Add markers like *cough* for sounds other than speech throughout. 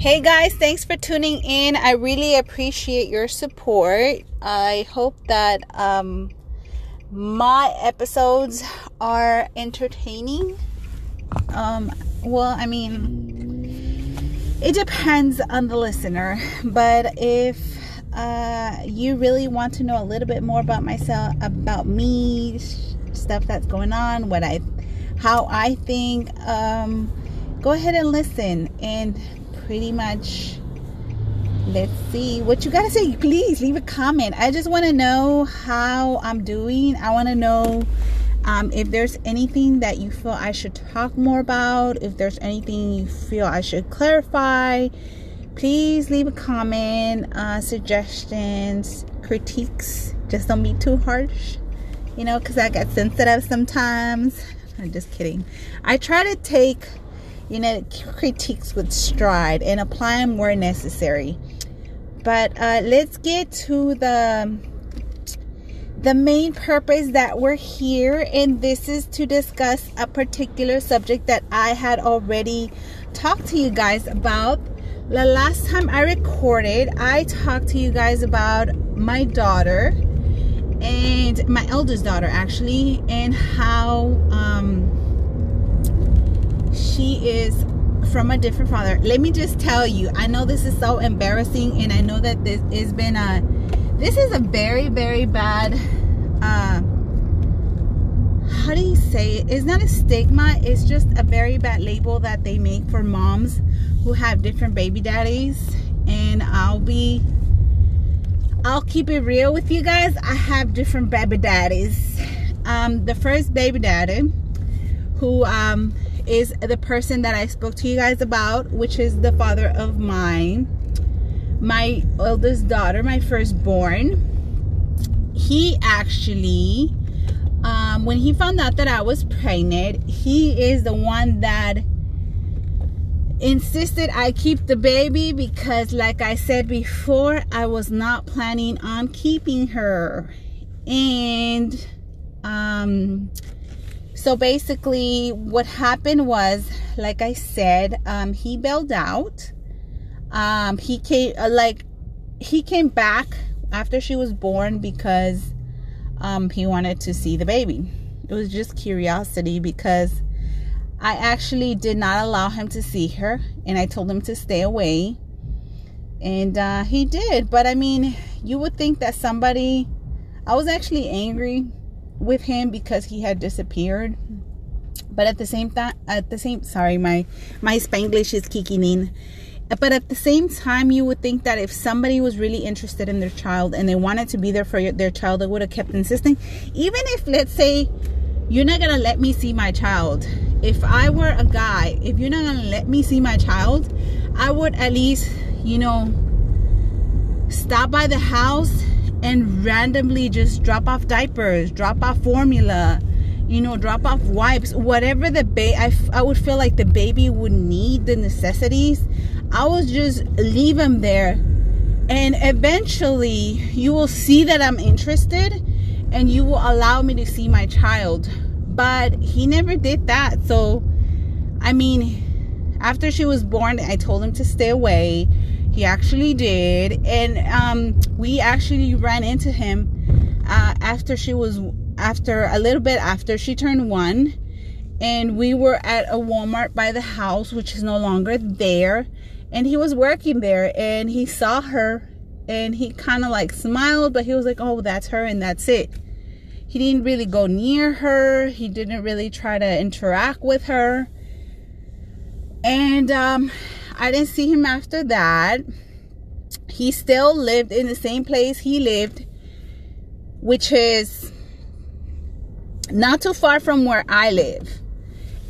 Hey guys, thanks for tuning in. I really appreciate your support. I hope that um, my episodes are entertaining. Um, well, I mean, it depends on the listener, but if uh, you really want to know a little bit more about myself, about me, stuff that's going on, what I, how I think, um, go ahead and listen and pretty much let's see what you gotta say. Please leave a comment. I just want to know how i'm doing. I want to know um, if there's anything that you feel i should talk more about if there's anything you feel i should clarify. Please leave a comment uh, suggestions critiques. Just don't be too harsh you know because i get sensitive sometimes. *laughs* I'm just kidding. I try to take you know, critiques with stride and apply them where necessary. But uh, let's get to the the main purpose that we're here, and this is to discuss a particular subject that I had already talked to you guys about. The last time I recorded, I talked to you guys about my daughter and my eldest daughter, actually, and how um, she is from a different father. Let me just tell you, I know this is so embarrassing, and I know that this has been a this is a very, very bad uh how do you say it? It's not a stigma, it's just a very bad label that they make for moms who have different baby daddies. And I'll be I'll keep it real with you guys. I have different baby daddies. Um, the first baby daddy who um is the person that I spoke to you guys about, which is the father of mine, my eldest daughter, my firstborn. He actually, um, when he found out that I was pregnant, he is the one that insisted I keep the baby because, like I said before, I was not planning on keeping her. And, um, so basically what happened was like i said um, he bailed out. Um, he came uh, like he came back after she was born because um, he wanted to see the baby. It was just curiosity because i actually did not allow him to see her and i told him to stay away. And uh, he did. But i mean you would think that somebody i was actually angry with him because he had disappeared. But at the same time at the same sorry my my spanglish is kicking in. But at the same time you would think that if somebody was really interested in their child and they wanted to be there for their child they would have kept insisting. Even if let's say you're not gonna let me see my child. If i were a guy if you're not gonna let me see my child i would at least you know stop by the house and randomly just drop off diapers, drop off formula, you know, drop off wipes, whatever the baby, I, I would feel like the baby would need the necessities. I would just leave him there. And eventually you will see that I'm interested and you will allow me to see my child. But he never did that. So, I mean, after she was born, I told him to stay away he actually did. And um, we actually ran into him uh, after she was, after a little bit after she turned one. And we were at a Walmart by the house, which is no longer there. And he was working there and he saw her and he kind of like smiled, but he was like, oh, that's her and that's it. He didn't really go near her. He didn't really try to interact with her. And um, I didn't see him after that. He still lived in the same place he lived, which is not too far from where I live.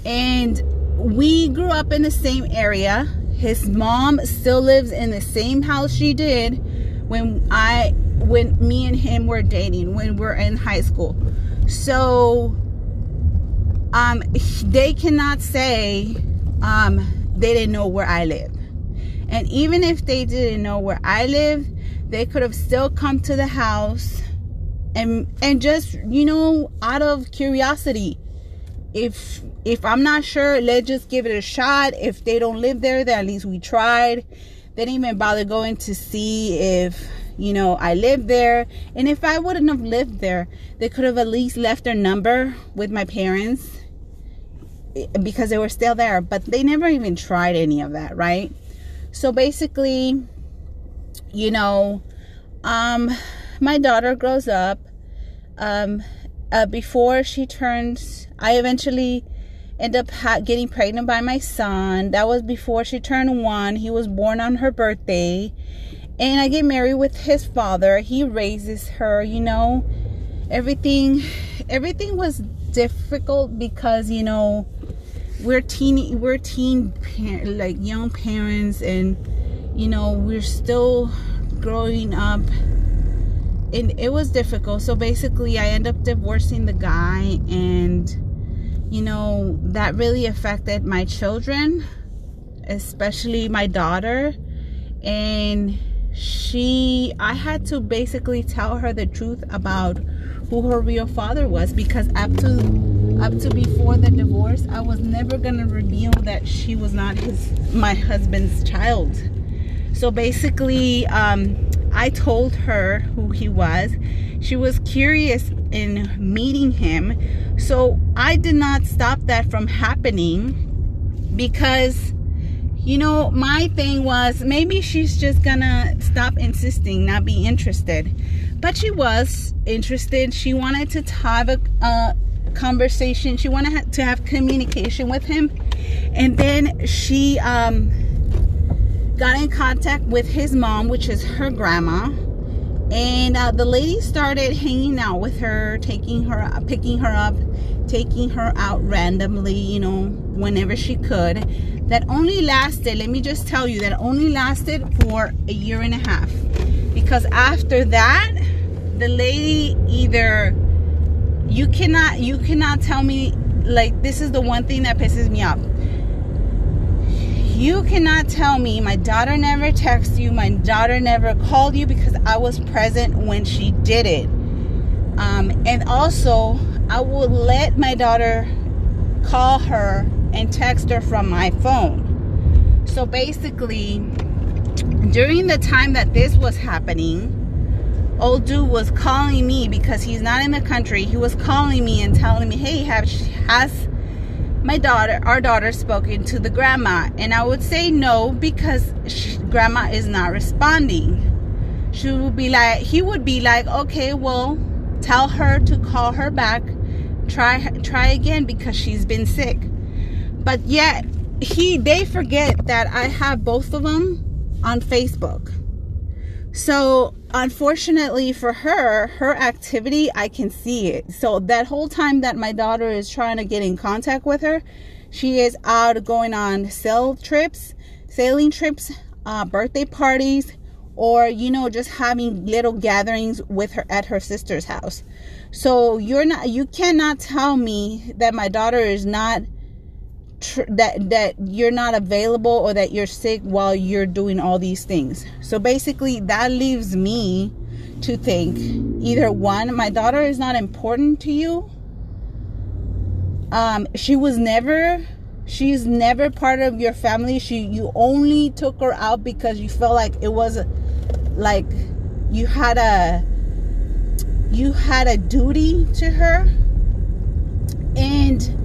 And we grew up in the same area. His mom still lives in the same house she did when I when me and him were dating when we we're in high school. So um they cannot say um they didn't know where I live. And even if they didn't know where I live, they could have still come to the house and and just, you know, out of curiosity. If if I'm not sure, let's just give it a shot. If they don't live there, then at least we tried. They didn't even bother going to see if, you know, I lived there. And if I wouldn't have lived there, they could have at least left their number with my parents because they were still there. But they never even tried any of that, right? So basically, you know, um, my daughter grows up. Um, uh, before she turns, I eventually end up ha- getting pregnant by my son. That was before she turned one. He was born on her birthday. And I get married with his father. He raises her, you know. Everything everything was difficult because, you know, we're teen we're teen like young parents and you know, we're still growing up and it was difficult. So basically, I end up divorcing the guy, and you know, that really affected my children, especially my daughter. And she, I had to basically tell her the truth about who her real father was because up to up to before the divorce, I was never gonna reveal that she was not his my husband's child. So basically, um, I told her who he was. She was curious in meeting him. So I did not stop that from happening because, you know, my thing was maybe she's just gonna stop insisting, not be interested. But she was interested. She wanted to have a, a conversation, she wanted to have communication with him. And then she, um, got in contact with his mom, which is her grandma. And uh, the lady started hanging out with her, taking her, picking her up, taking her out randomly, you know, whenever she could. That only lasted, let me just tell you, that only lasted for a year and a half. Because after that, the lady either, you cannot, you cannot tell me, like, this is the one thing that pisses me off you cannot tell me my daughter never texted you, my daughter never called you because I was present when she did it. Um, and also, I will let my daughter call her and text her from my phone. So basically, during the time that this was happening, old dude was calling me because he's not in the country. He was calling me and telling me, hey, have, has my daughter, our daughter, spoken to the grandma? And I would say no because she, grandma is not responding. She would be like, he would be like, okay, well, tell her to call her back. Try, try again because she's been sick. But yet, he, they forget that I have both of them on Facebook. So unfortunately for her, her activity, I can see it. So that whole time that my daughter is trying to get in contact with her, she is out going on sail trips, sailing trips, uh, birthday parties, or you know just having little gatherings with her at her sister's house. So you're not, you cannot tell me that my daughter is not tr- that that you're not available or that you're sick while you're doing all these things. So basically that leaves me to think either one my daughter is not important to you. Um she was never she's never part of your family. She you only took her out because you felt like it was like you had a you had a duty to her and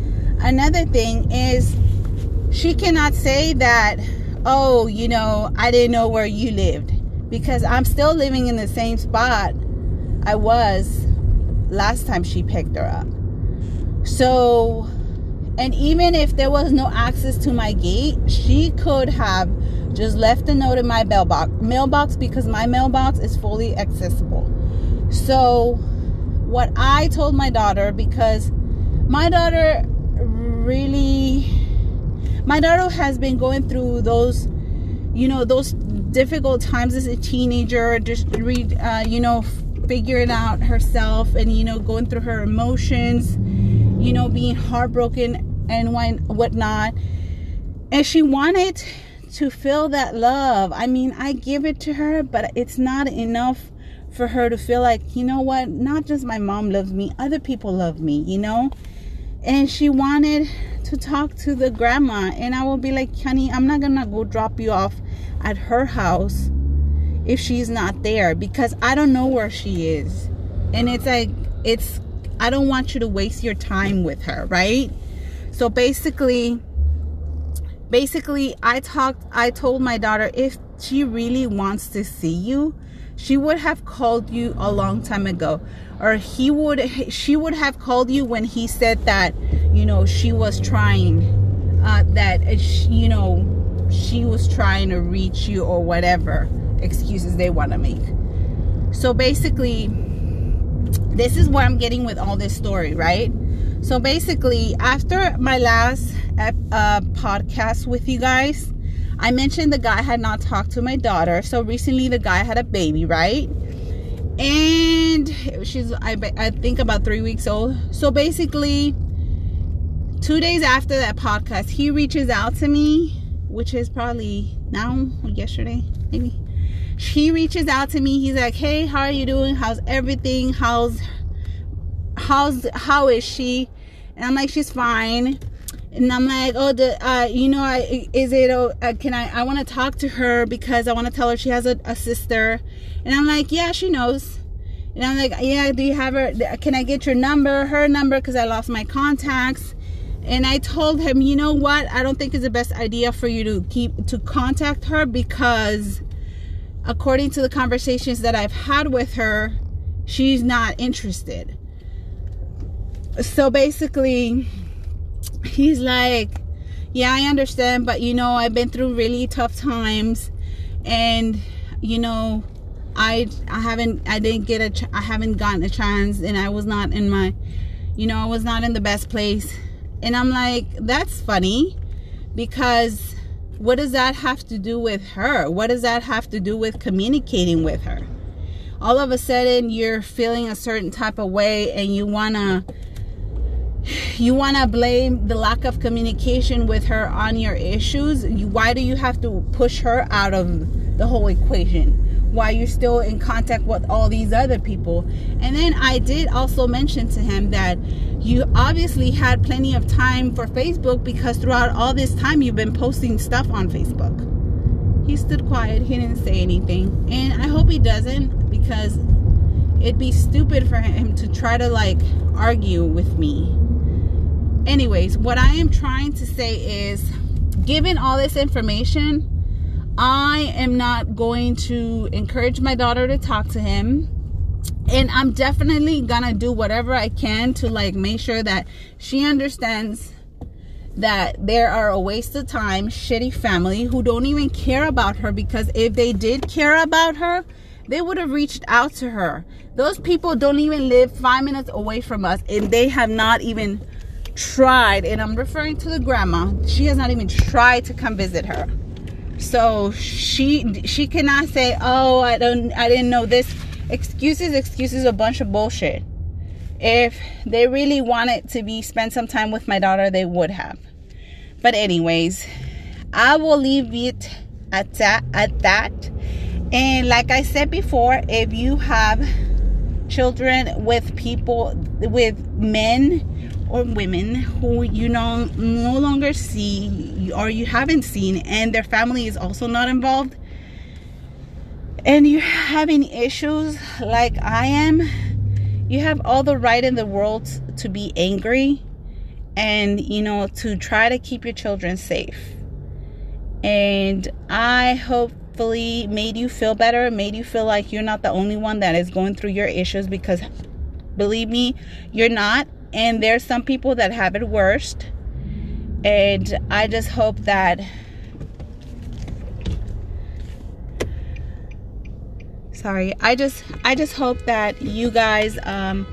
another thing is she cannot say that oh you know i didn't know where you lived. Because i'm still living in the same spot i was last time she picked her up. So and even if there was no access to my gate she could have just left a note in my mailbox mailbox because my mailbox is fully accessible. So what i told my daughter because my daughter really my daughter has been going through those you know those difficult times as a teenager just read uh, you know figuring out herself and you know going through her emotions you know being heartbroken and whatnot. And she wanted to feel that love. I mean i give it to her but it's not enough for her to feel like you know what not just my mom loves me other people love me you know and she wanted to talk to the grandma. And i will be like honey i'm not gonna go drop you off at her house if she's not there because i don't know where she is. And it's like it's i don't want you to waste your time with her right? So basically basically i talked i told my daughter if she really wants to see you she would have called you a long time ago or he would she would have called you when he said that you know she was trying uh, that uh, she, you know she was trying to reach you or whatever excuses they want to make. So basically this is what i'm getting with all this story right? So basically after my last uh, podcast with you guys i mentioned the guy had not talked to my daughter. So recently the guy had a baby right? And she's I, I think about three weeks old. So basically two days after that podcast he reaches out to me which is probably now yesterday maybe. He reaches out to me. He's like hey how are you doing? How's everything? How's how's how is she? And i'm like she's fine and i'm like oh the uh you know I, is it oh, uh, can i i want to talk to her because i want to tell her she has a, a sister and I'm like, yeah, she knows. And I'm like, yeah, do you have her? Can I get your number, her number? Because I lost my contacts. And I told him, you know what? I don't think it's the best idea for you to keep to contact her because according to the conversations that I've had with her, she's not interested. So basically, he's like, yeah, I understand, but you know, I've been through really tough times and you know, I I haven't I didn't get a ch- I haven't gotten a chance and I was not in my you know I was not in the best place. And I'm like that's funny because what does that have to do with her? What does that have to do with communicating with her? All of a sudden you're feeling a certain type of way and you want to you want to blame the lack of communication with her on your issues why do you have to push her out of the whole equation why you're still in contact with all these other people. And then I did also mention to him that you obviously had plenty of time for Facebook because throughout all this time you've been posting stuff on Facebook. He stood quiet, he didn't say anything. And I hope he doesn't because it'd be stupid for him to try to like argue with me. Anyways, what I am trying to say is given all this information, I am not going to encourage my daughter to talk to him. And I'm definitely gonna do whatever I can to like make sure that she understands that there are a waste of time, shitty family who don't even care about her because if they did care about her, they would have reached out to her. Those people don't even live five minutes away from us and they have not even tried, and I'm referring to the grandma, she has not even tried to come visit her. So she she cannot say oh i don't i didn't know this. Excuses excuses a bunch of bullshit. If they really wanted to be spend some time with my daughter they would have. But anyways i will leave it at that at that. And like i said before if you have children with people with men women who you know no longer see or you haven't seen and their family is also not involved and you're having issues like I am you have all the right in the world to be angry and you know to try to keep your children safe. And I hopefully made you feel better made you feel like you're not the only one that is going through your issues because believe me you're not and there's some people that have it worst. And i just hope that sorry i just i just hope that you guys um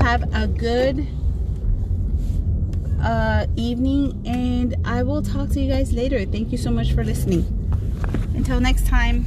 have a good uh evening. And i will talk to you guys later. Thank you so much for listening. Until next time